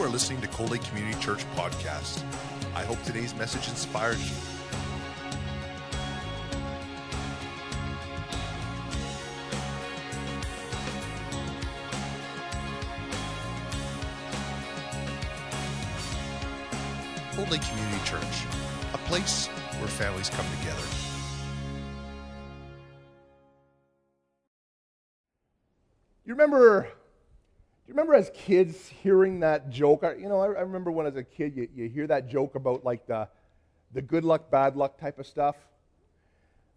You are listening to Cold Lake Community Church podcast. I hope today's message inspired you. Cold Lake Community Church, a place where families come together. You remember, you remember as kids hearing that joke? You know, I, I remember when as a kid you, you hear that joke about like the, the good luck, bad luck type of stuff.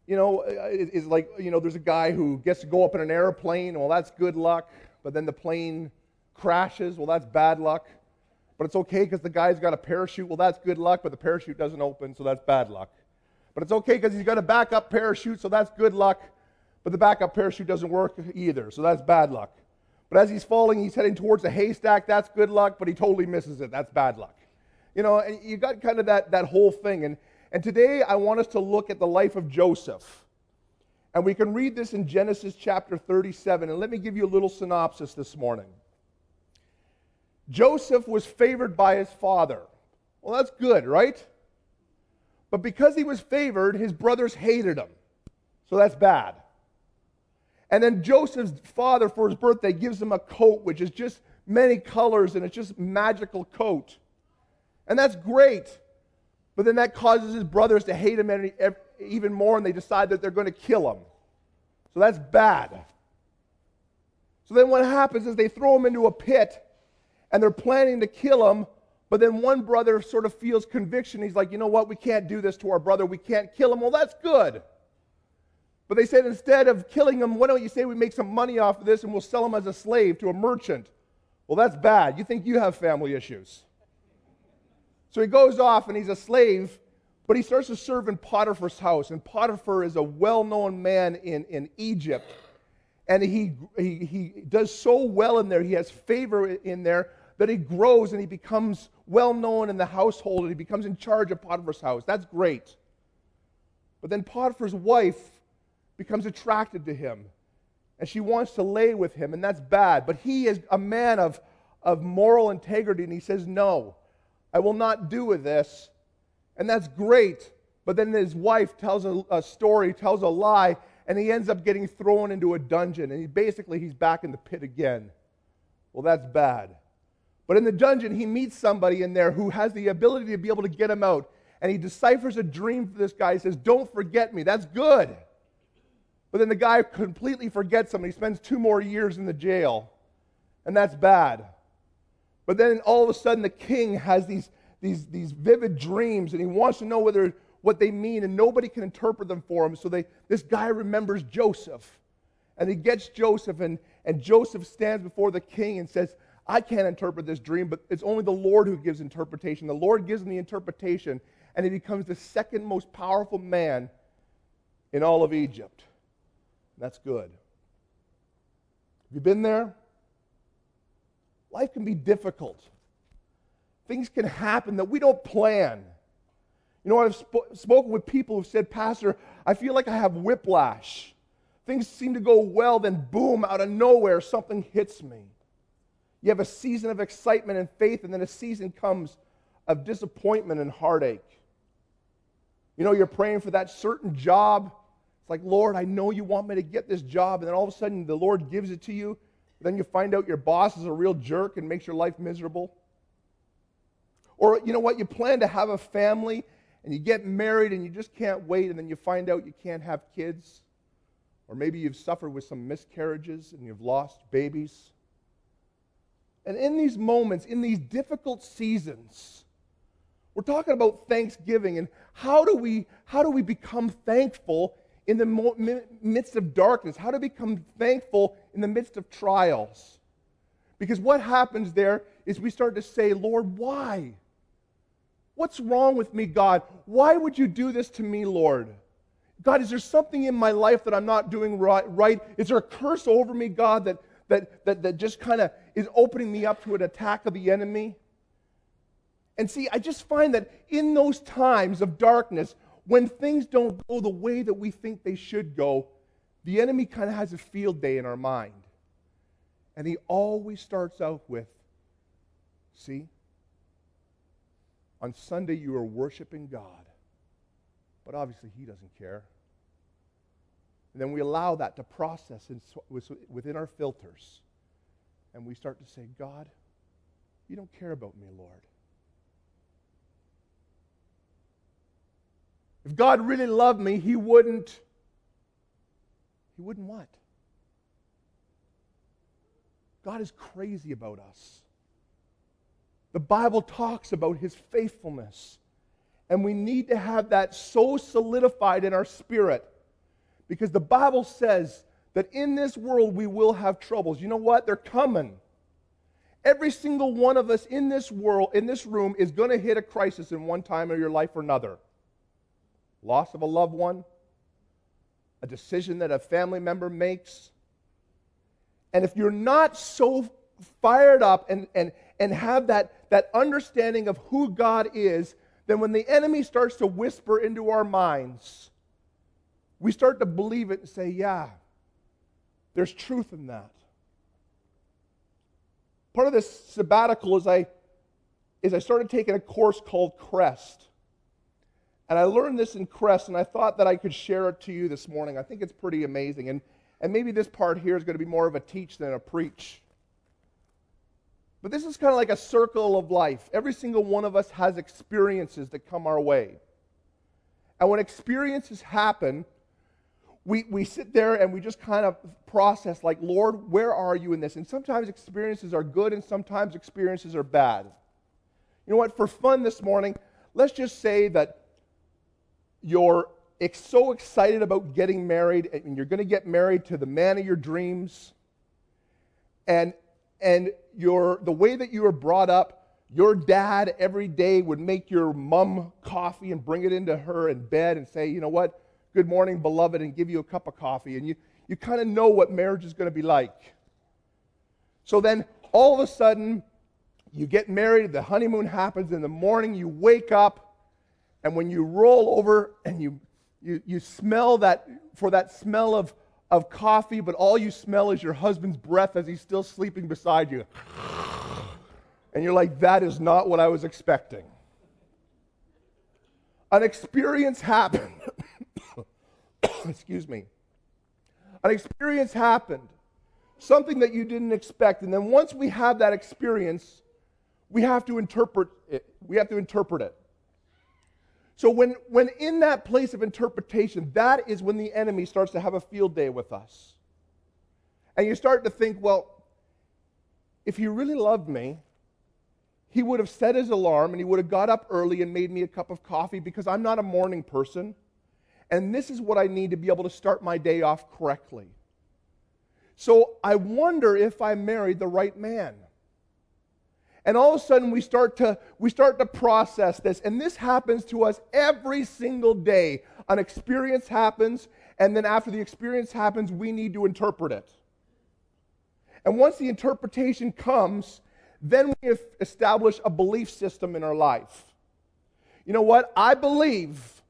You know, uh, uh, it- it's like, you know, there's a guy who gets to go up in an airplane, well, that's good luck, but then the plane crashes, well, that's bad luck. But it's okay because the guy's got a parachute, well, that's good luck, but the parachute doesn't open, so that's bad luck. But it's okay because he's got a backup parachute, so that's good luck, but the backup parachute doesn't work either, so that's bad luck. But as he's falling, he's heading towards a haystack, that's good luck, but he totally misses it, that's bad luck. You know, and you got kind of that, that whole thing. And, and today I want us to look at the life of Joseph. And we can read this in Genesis chapter 37. And let me give you a little synopsis this morning. Joseph was favored by his father. Well, that's good, right? But because he was favored, his brothers hated him. So that's bad. And then Joseph's father, for his birthday, gives him a coat which is just many colors and it's just magical coat. And that's great. But then that causes his brothers to hate him even more and they decide that they're going to kill him. So that's bad. So then what happens is they throw him into a pit and they're planning to kill him. But then one brother sort of feels conviction. He's like, you know what? We can't do this to our brother. We can't kill him. Well, that's good. But they said instead of killing him, why don't you say we make some money off of this and we'll sell him as a slave to a merchant? Well, that's bad. You think you have family issues. So he goes off and he's a slave, but he starts to serve in Potiphar's house. And Potiphar is a well known man in, in Egypt. And he, he, he does so well in there, he has favor in there, that he grows and he becomes well known in the household and he becomes in charge of Potiphar's house. That's great. But then Potiphar's wife becomes attracted to him and she wants to lay with him, and that's bad. But he is a man of, of moral integrity and he says, No, I will not do with this. And that's great. But then his wife tells a, a story, tells a lie, and he ends up getting thrown into a dungeon. And he basically he's back in the pit again. Well, that's bad. But in the dungeon, he meets somebody in there who has the ability to be able to get him out. And he deciphers a dream for this guy. He says, Don't forget me. That's good. But then the guy completely forgets him he spends two more years in the jail. And that's bad. But then all of a sudden, the king has these, these, these vivid dreams and he wants to know whether what they mean, and nobody can interpret them for him. So they, this guy remembers Joseph. And he gets Joseph, and, and Joseph stands before the king and says, I can't interpret this dream, but it's only the Lord who gives interpretation. The Lord gives him the interpretation, and he becomes the second most powerful man in all of Egypt. That's good. Have you been there? Life can be difficult. Things can happen that we don't plan. You know, I've sp- spoken with people who've said, Pastor, I feel like I have whiplash. Things seem to go well, then boom, out of nowhere, something hits me. You have a season of excitement and faith, and then a season comes of disappointment and heartache. You know, you're praying for that certain job. It's like, Lord, I know you want me to get this job. And then all of a sudden, the Lord gives it to you. Then you find out your boss is a real jerk and makes your life miserable. Or, you know what, you plan to have a family and you get married and you just can't wait, and then you find out you can't have kids. Or maybe you've suffered with some miscarriages and you've lost babies. And in these moments, in these difficult seasons, we're talking about Thanksgiving and how do we, how do we become thankful in the midst of darkness? How to become thankful in the midst of trials? Because what happens there is we start to say, Lord, why? What's wrong with me, God? Why would you do this to me, Lord? God, is there something in my life that I'm not doing right? right? Is there a curse over me, God, that, that, that, that just kind of is opening me up to an attack of the enemy? And see, I just find that in those times of darkness, when things don't go the way that we think they should go, the enemy kind of has a field day in our mind. And he always starts out with, see, On Sunday, you are worshiping God. But obviously, He doesn't care. And then we allow that to process in, within our filters. And we start to say, God, you don't care about me, Lord. If God really loved me, he wouldn't he wouldn't what? God is crazy about us. The Bible talks about his faithfulness. And we need to have that so solidified in our spirit because the Bible says that in this world we will have troubles. You know what? They're coming. Every single one of us in this world, in this room, is going to hit a crisis in one time of your life or another. Loss of a loved one, a decision that a family member makes. And if you're not so fired up and, and, and have that, that understanding of who God is, then when the enemy starts to whisper into our minds, we start to believe it and say, yeah, there's truth in that. Part of this sabbatical is I, is I started taking a course called Crest. And I learned this in Crest, and I thought that I could share it to you this morning. I think it's pretty amazing. And, and maybe this part here is going to be more of a teach than a preach. But this is kind of like a circle of life. Every single one of us has experiences that come our way. And when experiences happen, we, we sit there and we just kind of process, like, Lord, where are you in this? And sometimes experiences are good and sometimes experiences are bad. You know what? For fun this morning, let's just say that you're so excited about getting married and you're going to get married to the man of your dreams. And, and your, the way that you were brought up, your dad every day would make your mom coffee and bring it into her in bed and say, you know what? good morning, beloved, and give you a cup of coffee. And you, you kind of know what marriage is going to be like. So then all of a sudden, you get married, the honeymoon happens, in the morning you wake up, and when you roll over and you, you, you smell that, for that smell of, of coffee, but all you smell is your husband's breath as he's still sleeping beside you. And you're like, that is not what I was expecting. An experience happened excuse me, an experience happened, something that you didn't expect. And then once we have that experience, we have to interpret it. We have to interpret it. So when, when in that place of interpretation, that is when the enemy starts to have a field day with us. And you start to think, well, if he really loved me, he would have set his alarm and he would have got up early and made me a cup of coffee because I'm not a morning person and this is what I need to be able to start my day off correctly. So I wonder if I married the right man. And all of a sudden we start to we start to process this and this happens to us every single day. An experience happens and then after the experience happens we need to interpret it. And once the interpretation comes, then we establish a belief system in our life. You know what? I believe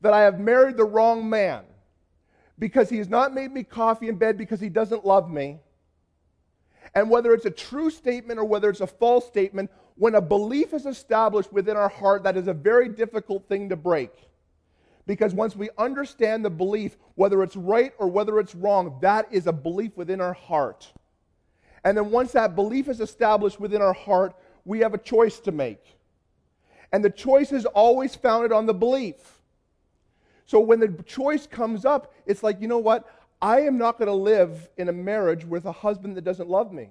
that I have married the wrong man because he has not made me coffee in bed because he doesn't love me. And whether it's a true statement or whether it's a false statement, when a belief is established within our heart, that is a very difficult thing to break. Because once we understand the belief, whether it's right or whether it's wrong, that is a belief within our heart. And then once that belief is established within our heart, we have a choice to make. And the choice is always founded on the belief. So when the choice comes up, it's like, you know what? I am not going to live in a marriage with a husband that doesn't love me.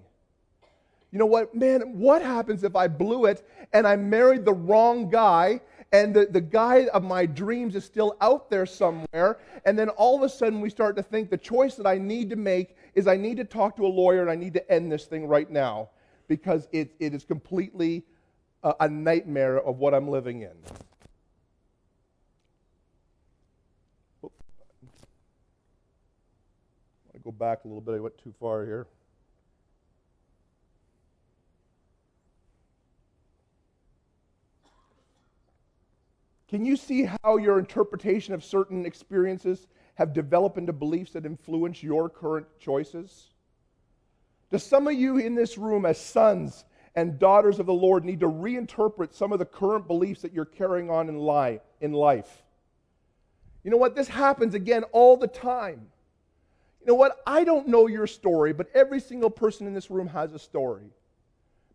You know what? Man, what happens if I blew it and I married the wrong guy and the, the guy of my dreams is still out there somewhere? And then all of a sudden we start to think the choice that I need to make is I need to talk to a lawyer and I need to end this thing right now because it, it is completely a, a nightmare of what I'm living in. Go back a little bit. I went too far here. Can you see how your interpretation of certain experiences have developed into beliefs that influence your current choices? Do some of you in this room, as sons and daughters of the Lord need to reinterpret some of the current beliefs that you're carrying on in, life. You know what? This happens again all the time. You know what? I don't know your story, but every single person in this room has a story.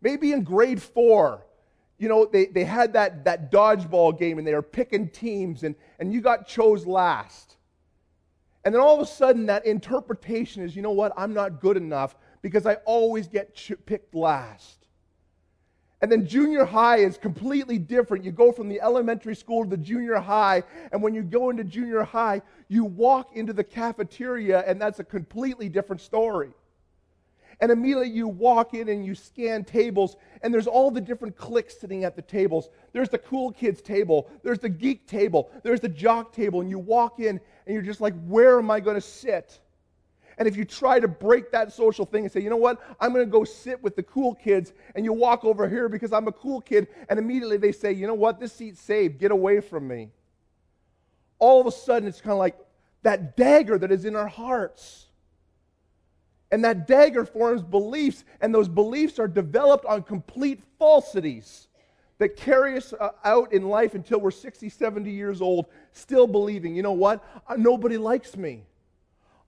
Maybe in grade four, you know, they, they had that, that dodgeball game and they were picking teams and, and you got chose last. And then all of a sudden, that interpretation is, you know what? I'm not good enough because I always get ch- picked last. And then junior high is completely different. You go from the elementary school to the junior high, and when you go into junior high, you walk into the cafeteria, and that's a completely different story. And immediately you walk in and you scan tables, and there's all the different cliques sitting at the tables. There's the cool kids table, there's the geek table, there's the jock table, and you walk in and you're just like, where am I going to sit? And if you try to break that social thing and say, you know what, I'm going to go sit with the cool kids, and you walk over here because I'm a cool kid, and immediately they say, you know what, this seat's saved, get away from me. All of a sudden, it's kind of like that dagger that is in our hearts. And that dagger forms beliefs, and those beliefs are developed on complete falsities that carry us uh, out in life until we're 60, 70 years old, still believing, you know what? Uh, nobody likes me.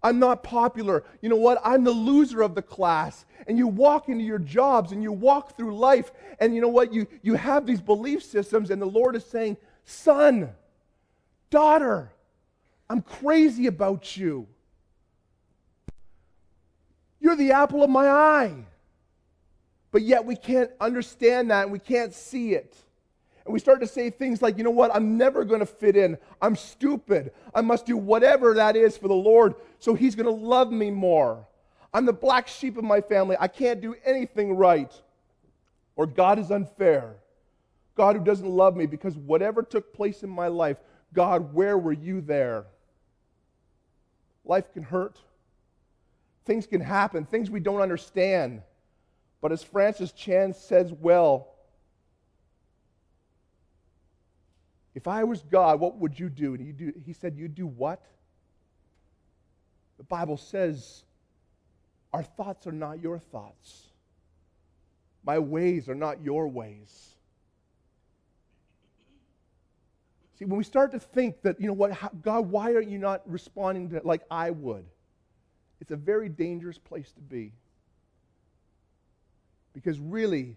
I'm not popular. You know what? I'm the loser of the class. And you walk into your jobs and you walk through life, and you know what? You, you have these belief systems, and the Lord is saying, Son, daughter, I'm crazy about you. You're the apple of my eye. But yet we can't understand that and we can't see it. And we start to say things like, you know what, I'm never going to fit in. I'm stupid. I must do whatever that is for the Lord so He's going to love me more. I'm the black sheep of my family. I can't do anything right. Or God is unfair. God who doesn't love me because whatever took place in my life, God, where were you there? Life can hurt. Things can happen, things we don't understand. But as Francis Chan says well, if I was God, what would you do? And he, do, he said, You do what? The Bible says, Our thoughts are not your thoughts. My ways are not your ways. See, when we start to think that, you know what, how, God, why are you not responding to like I would? It's a very dangerous place to be. Because really,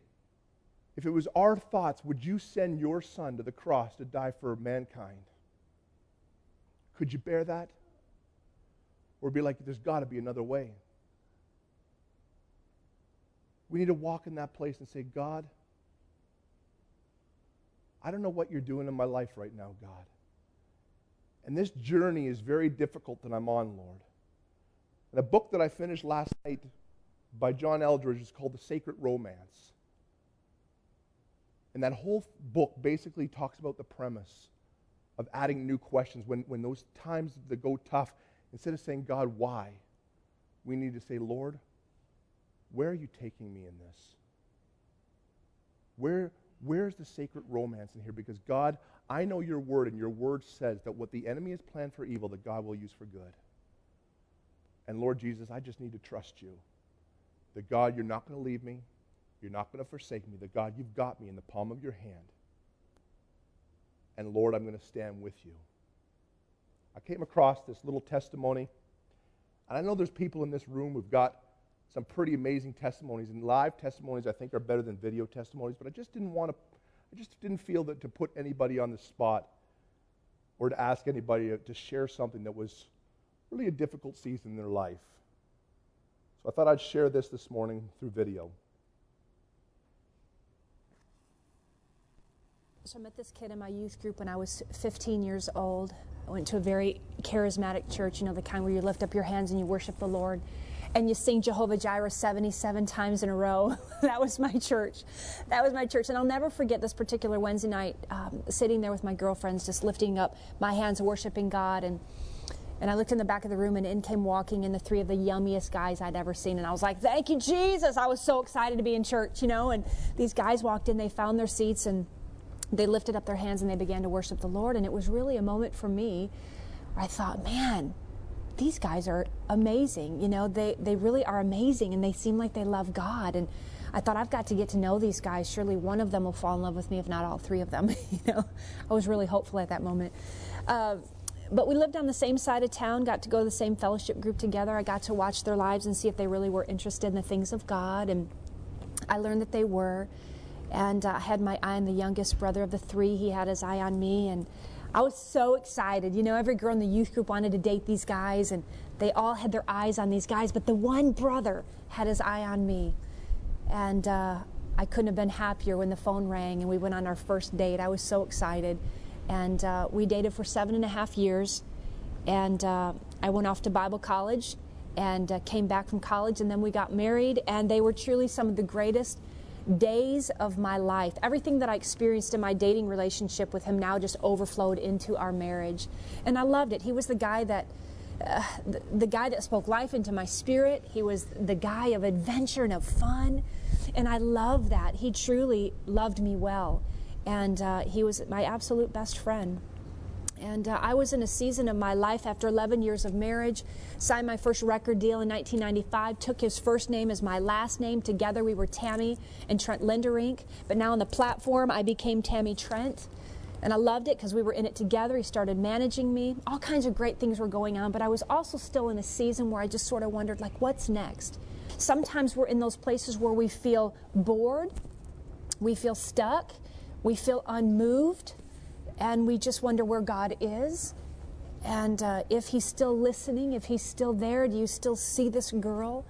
if it was our thoughts, would you send your son to the cross to die for mankind? Could you bear that? Or be like, there's got to be another way. We need to walk in that place and say, God, I don't know what you're doing in my life right now, God. And this journey is very difficult that I'm on, Lord. And a book that I finished last night by John Eldredge is called The Sacred Romance. And that whole book basically talks about the premise of adding new questions. When, when those times that go tough, instead of saying, God, why? We need to say, Lord, where are you taking me in this? Where, where's the sacred romance in here? Because God, I know your word, and your word says that what the enemy has planned for evil, that God will use for good. And Lord Jesus, I just need to trust you. That God, you're not going to leave me. You're not going to forsake me. That God, you've got me in the palm of your hand. And Lord, I'm going to stand with you. I came across this little testimony. And I know there's people in this room who've got some pretty amazing testimonies. And live testimonies, I think, are better than video testimonies. But I just didn't want to, I just didn't feel that to put anybody on the spot or to ask anybody to share something that was really a difficult season in their life. So I thought I'd share this this morning through video. I met this kid in my youth group when I was 15 years old. I went to a very charismatic church, you know, the kind where you lift up your hands and you worship the Lord and you sing Jehovah Jireh 77 times in a row. that was my church. That was my church. And I'll never forget this particular Wednesday night, um, sitting there with my girlfriends, just lifting up my hands, worshiping God. And and I looked in the back of the room, and in came walking in the three of the yummiest guys I'd ever seen. And I was like, Thank you, Jesus. I was so excited to be in church, you know. And these guys walked in, they found their seats, and they lifted up their hands and they began to worship the Lord. And it was really a moment for me where I thought, Man, these guys are amazing. You know, they, they really are amazing, and they seem like they love God. And I thought I've got to get to know these guys. Surely one of them will fall in love with me, if not all three of them. you know, I was really hopeful at that moment. Uh, but we lived on the same side of town, got to go to the same fellowship group together. I got to watch their lives and see if they really were interested in the things of God, and I learned that they were. And uh, I had my eye on the youngest brother of the three. He had his eye on me, and I was so excited. You know, every girl in the youth group wanted to date these guys, and they all had their eyes on these guys, but the one brother had his eye on me. And uh, I couldn't have been happier when the phone rang and we went on our first date. I was so excited. And uh, we dated for seven and a half years. And uh, I went off to Bible college and uh, came back from college, and then we got married. And they were truly some of the greatest days of my life. Everything that I experienced in my dating relationship with him now just overflowed into our marriage. And I loved it. He was the guy that. Uh, the, the guy that spoke life into my spirit. He was the guy of adventure and of fun. And I love that. He truly loved me well. And uh, he was my absolute best friend. And uh, I was in a season of my life after 11 years of marriage, signed my first record deal in 1995, took his first name as my last name. Together we were Tammy and Trent Lenderink. But now on the platform, I became Tammy Trent. And I loved it because we were in it together. He started managing me. All kinds of great things were going on. But I was also still in a season where I just sort of wondered, like, what's next? Sometimes we're in those places where we feel bored, we feel stuck, we feel unmoved, and we just wonder where God is. And uh, if He's still listening, if He's still there, do you still see this girl?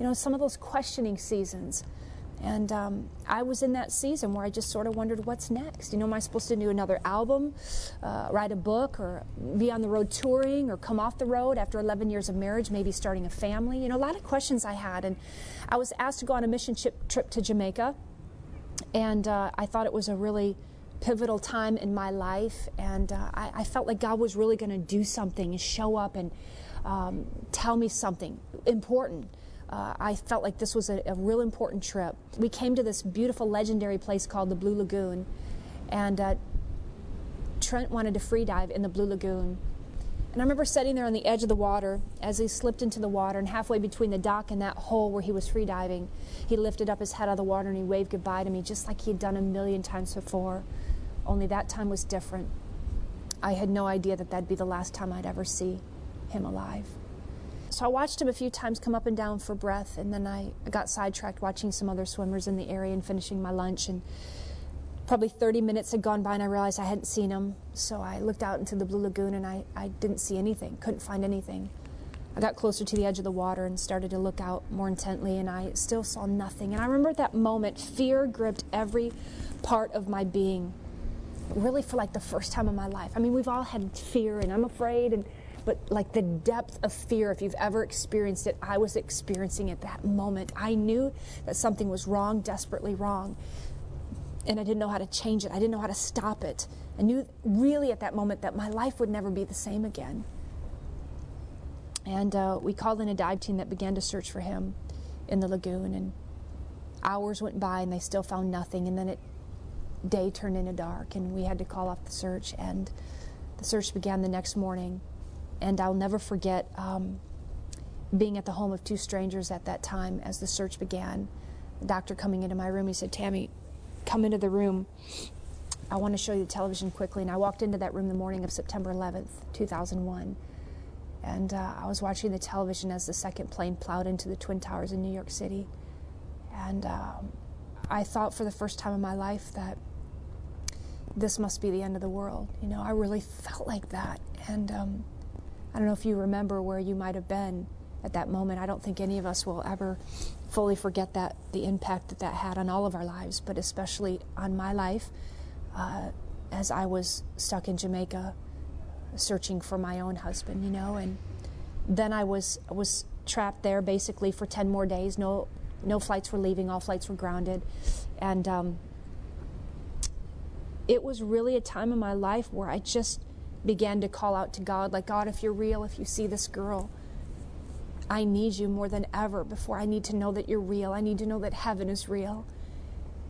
You know, some of those questioning seasons. And um, I was in that season where I just sort of wondered what's next. You know, am I supposed to do another album, uh, write a book, or be on the road touring, or come off the road after 11 years of marriage, maybe starting a family? You know, a lot of questions I had. And I was asked to go on a mission trip to Jamaica. And uh, I thought it was a really pivotal time in my life. And uh, I, I, felt like God was really going to do something and show up and um, tell me something important uh, I felt like this was a, a, real important trip. We came to this beautiful, legendary place called the Blue Lagoon, and uh, Trent wanted to free dive in the Blue Lagoon. And I remember sitting there on the edge of the water as he slipped into the water, and halfway between the dock and that hole where he was free diving, he lifted up his head out of the water and he waved goodbye to me just like he had done a million times before. Only that time was different. I had no idea that that'd be the last time I'd ever see him alive. So I watched him a few times come up and down for breath, and then I got sidetracked watching some other swimmers in the area and finishing my lunch. And probably 30 minutes had gone by, and I realized I hadn't seen him. So I looked out into the Blue Lagoon, and I, I didn't see anything, couldn't find anything. I got closer to the edge of the water and started to look out more intently, and I still saw nothing. And I remember that moment, fear gripped every part of my being, really for like the first time in my life. I mean, we've all had fear, and I'm afraid, and but like the depth of fear, if you've ever experienced it, I was experiencing at that moment. I knew that something was wrong, desperately wrong, and I didn't know how to change it. I didn't know how to stop it. I knew really at that moment that my life would never be the same again. And uh, we called in a dive team that began to search for him in the lagoon, and hours went by and they still found nothing. And then it day turned into dark, and we had to call off the search. And the search began the next morning and I'll never forget um, being at the home of two strangers at that time as the search began. The doctor coming into my room, he said, Tammy, come into the room. I want to show you the television quickly. And I walked into that room the morning of September 11th, 2001. And uh, I was watching the television as the second plane plowed into the Twin Towers in New York City. And um, I thought for the first time in my life that this must be the end of the world. You know, I really felt like that. And um, I don't know if you remember where you might have been at that moment. I don't think any of us will ever fully forget that the impact that that had on all of our lives, but especially on my life uh, as I was stuck in Jamaica searching for my own husband, you know, and then I was was trapped there basically for 10 more days. No no flights were leaving, all flights were grounded. And um, it was really a time in my life where I just began to call out to God, like, God, if you're real, if you see this girl, I need you more than ever before I need to know that you're real. I need to know that heaven is real.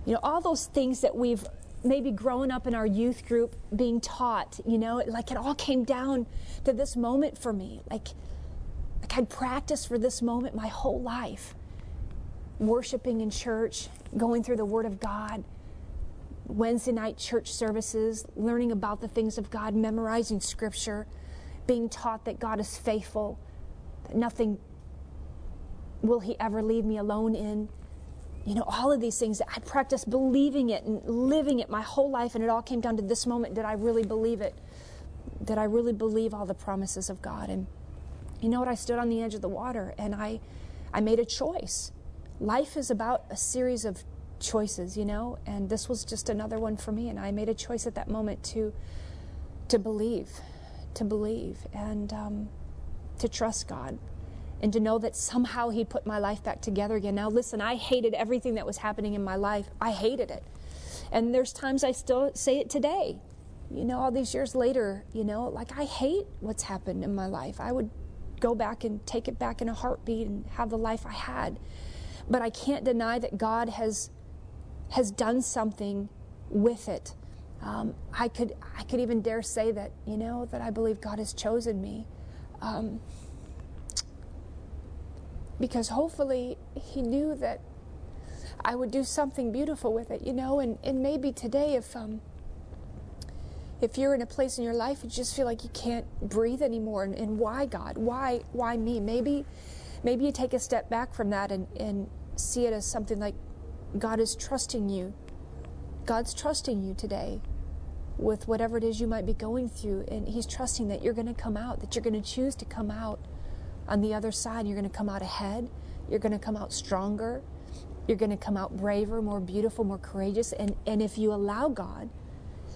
You know, all those things that we've maybe grown up in our youth group being taught, you know, like it all came down to this moment for me. Like, like I'd practiced for this moment my whole life. worshiping in church, going through the Word of God, Wednesday night church services, learning about the things of God, memorizing Scripture, being taught that God is faithful, that nothing will He ever leave me alone in. You know, all of these things, I practiced believing it and living it my whole life, and it all came down to this moment did I really believe it? Did I really believe all the promises of God? And you know what? I stood on the edge of the water and I, I made a choice. Life is about a series of choices, you know, and this was just another one for me. And I made a choice at that moment to, to believe, to believe, and um, to trust God, and to know that somehow He put my life back together again. Now, listen, I hated everything that was happening in my life. I hated it, and there's times I still say it today. You know, all these years later, you know, like I hate what's happened in my life. I would go back and take it back in a heartbeat and have the life I had. But I can't deny that God has has done something with it. Um, I could I could even dare say that you know that I believe God has chosen me, um, because hopefully He knew that I would do something beautiful with it, you know, and, and maybe today if um, if you're in a place in your life you just feel like you can't breathe anymore and, and why god why why me maybe maybe you take a step back from that and, and see it as something like god is trusting you god's trusting you today with whatever it is you might be going through and he's trusting that you're going to come out that you're going to choose to come out on the other side you're going to come out ahead you're going to come out stronger you're going to come out braver more beautiful more courageous and and if you allow god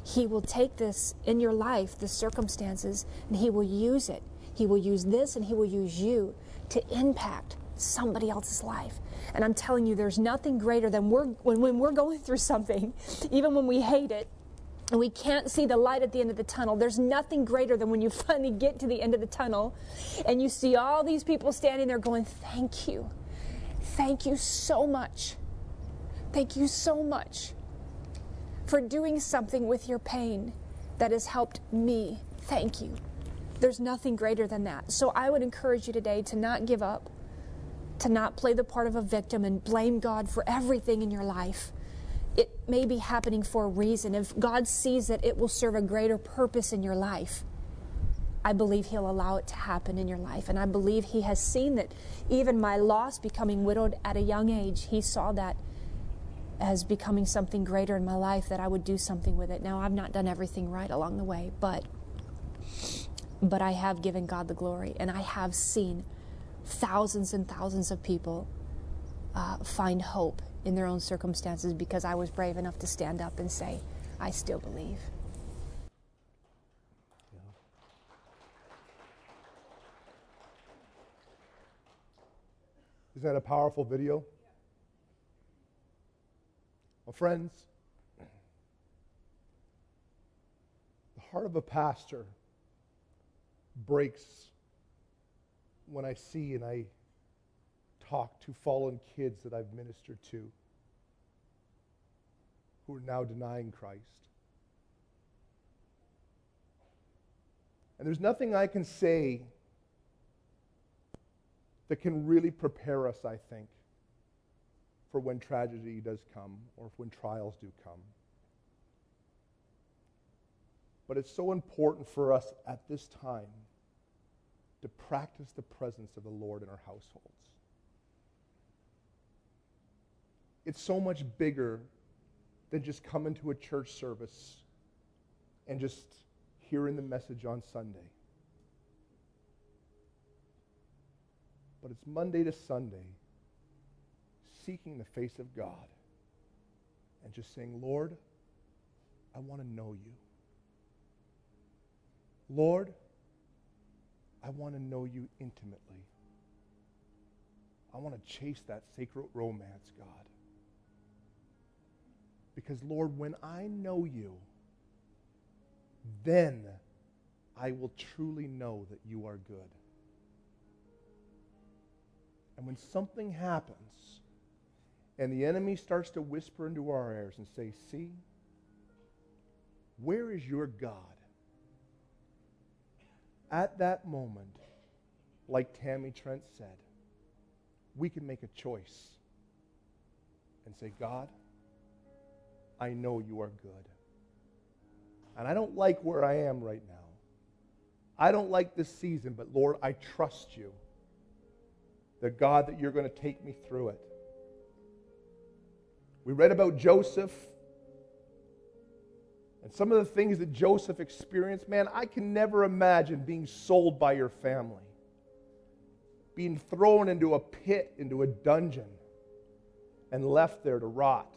he will take this in your life, the circumstances, and He will use it. He will use this and He will use you to impact somebody else's life. And I'm telling you, there's nothing greater than we're, when, when we're going through something, even when we hate it, and we can't see the light at the end of the tunnel. There's nothing greater than when you finally get to the end of the tunnel and you see all these people standing there going, Thank you. Thank you so much. Thank you so much for doing something with your pain that has helped me. Thank you. There's nothing greater than that. So I would encourage you today to not give up, to not play the part of a victim and blame God for everything in your life. It may be happening for a reason. If God sees that it will serve a greater purpose in your life, I believe He'll allow it to happen in your life. And I believe He has seen that even my loss, becoming widowed at a young age, He saw that as becoming something greater in my life that I would do something with it. Now I've not done everything right along the way, but but I have given God the glory and I have seen thousands and thousands of people uh, find hope in their own circumstances because I was brave enough to stand up and say, I still believe. Isn't that a powerful video? Well, friends, the heart of a pastor breaks when I see and I talk to fallen kids that I've ministered to who are now denying Christ. And there's nothing I can say that can really prepare us, I think, for when tragedy does come or when trials do come. But it's so important for us at this time to practice the presence of the Lord in our households. It's so much bigger than just coming to a church service and just hearing the message on Sunday. But it's Monday to Sunday seeking the face of God and just saying, Lord, I want to know you. Lord, I want to know you intimately. I want to chase that sacred romance, God. Because, Lord, when I know you, then I will truly know that you are good. And when something happens and the enemy starts to whisper into our ears and say, See, where is your God? At that moment, like Tammy Trent said, we can make a choice and say, God, I know you are good. And I don't like where I am right now. I don't like this season, but Lord, I trust you. The God that you're going to take me through it. We read about Joseph and some of the things that Joseph experienced. Man, I can never imagine being sold by your family, being thrown into a pit, into a dungeon, and left there to rot.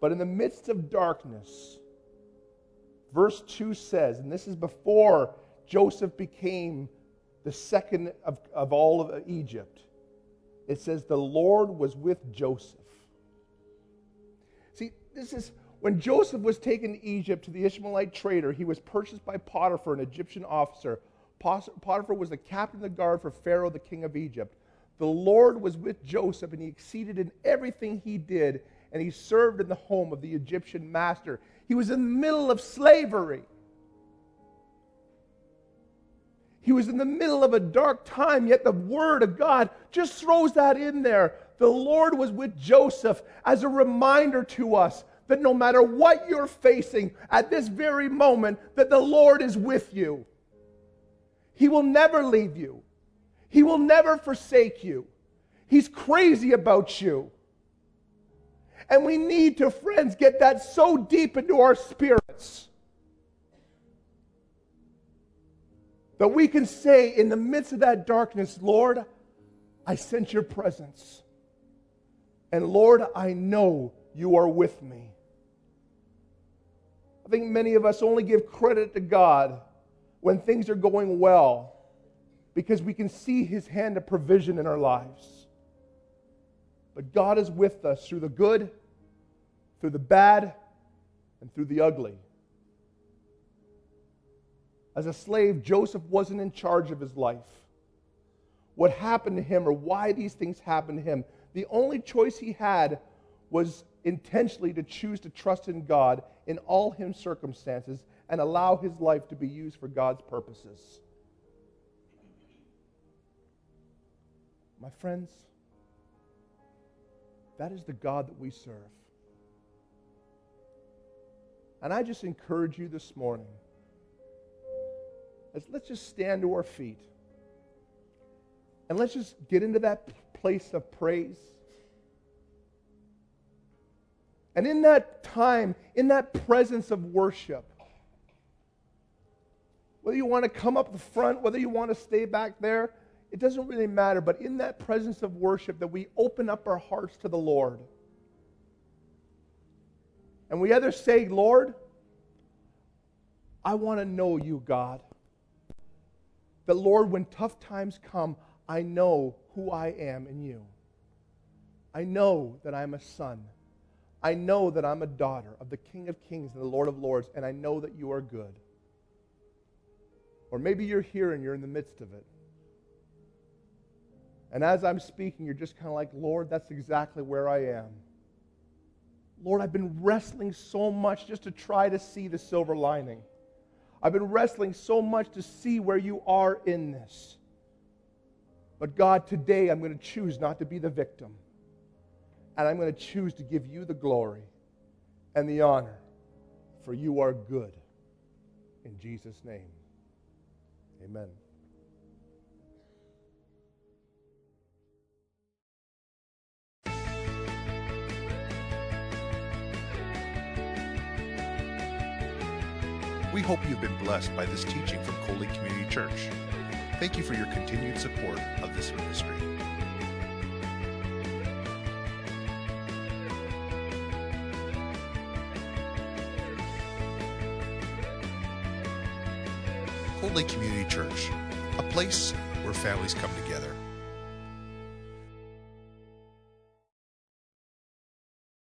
But in the midst of darkness, verse 2 says, and this is before Joseph became the second of, of all of Egypt, it says, The Lord was with Joseph. This is when Joseph was taken to Egypt to the Ishmaelite trader, he was purchased by Potiphar, an Egyptian officer. Potiphar was the captain of the guard for Pharaoh, the king of Egypt. The Lord was with Joseph, and he exceeded in everything he did and he served in the home of the Egyptian master. He was in the middle of slavery. He was in the middle of a dark time, yet the word of God just throws that in there. The Lord was with Joseph as a reminder to us that no matter what you're facing at this very moment, that the Lord is with you. He will never leave you. He will never forsake you. He's crazy about you. And we need to, friends, get that so deep into our spirits that we can say, in the midst of that darkness, Lord, I sense your presence. And Lord, I know you are with me. I think many of us only give credit to God when things are going well because we can see his hand of provision in our lives. But God is with us through the good, through the bad, and through the ugly. As a slave, Joseph wasn't in charge of his life. What happened to him or why these things happened to him, the only choice he had was intentionally to choose to trust in God in all his circumstances and allow his life to be used for God's purposes. My friends, that is the God that we serve. And I just encourage you this morning. Let's just stand to our feet. And let's just get into that place of praise. And in that time, in that presence of worship, whether you want to come up the front, whether you want to stay back there, it doesn't really matter, but in that presence of worship, that we open up our hearts to the Lord. And we either say, Lord, I want to know you, God. That, Lord, when tough times come, I know who I am in you. I know that I'm a son. I know that I'm a daughter of the King of Kings and the Lord of Lords, and I know that you are good. Or maybe you're here and you're in the midst of it. And as I'm speaking, you're just kind of like, Lord, that's exactly where I am. Lord, I've been wrestling so much just to try to see the silver lining. I've been wrestling so much to see where you are in this. But God, today I'm going to choose not to be the victim. And I'm going to choose to give you the glory and the honor, for you are good. In Jesus' name, amen. We hope you've been blessed by this teaching from Cold Lake Community Church. Thank you for your continued support of this ministry. Lake Community Church, a place where families come together.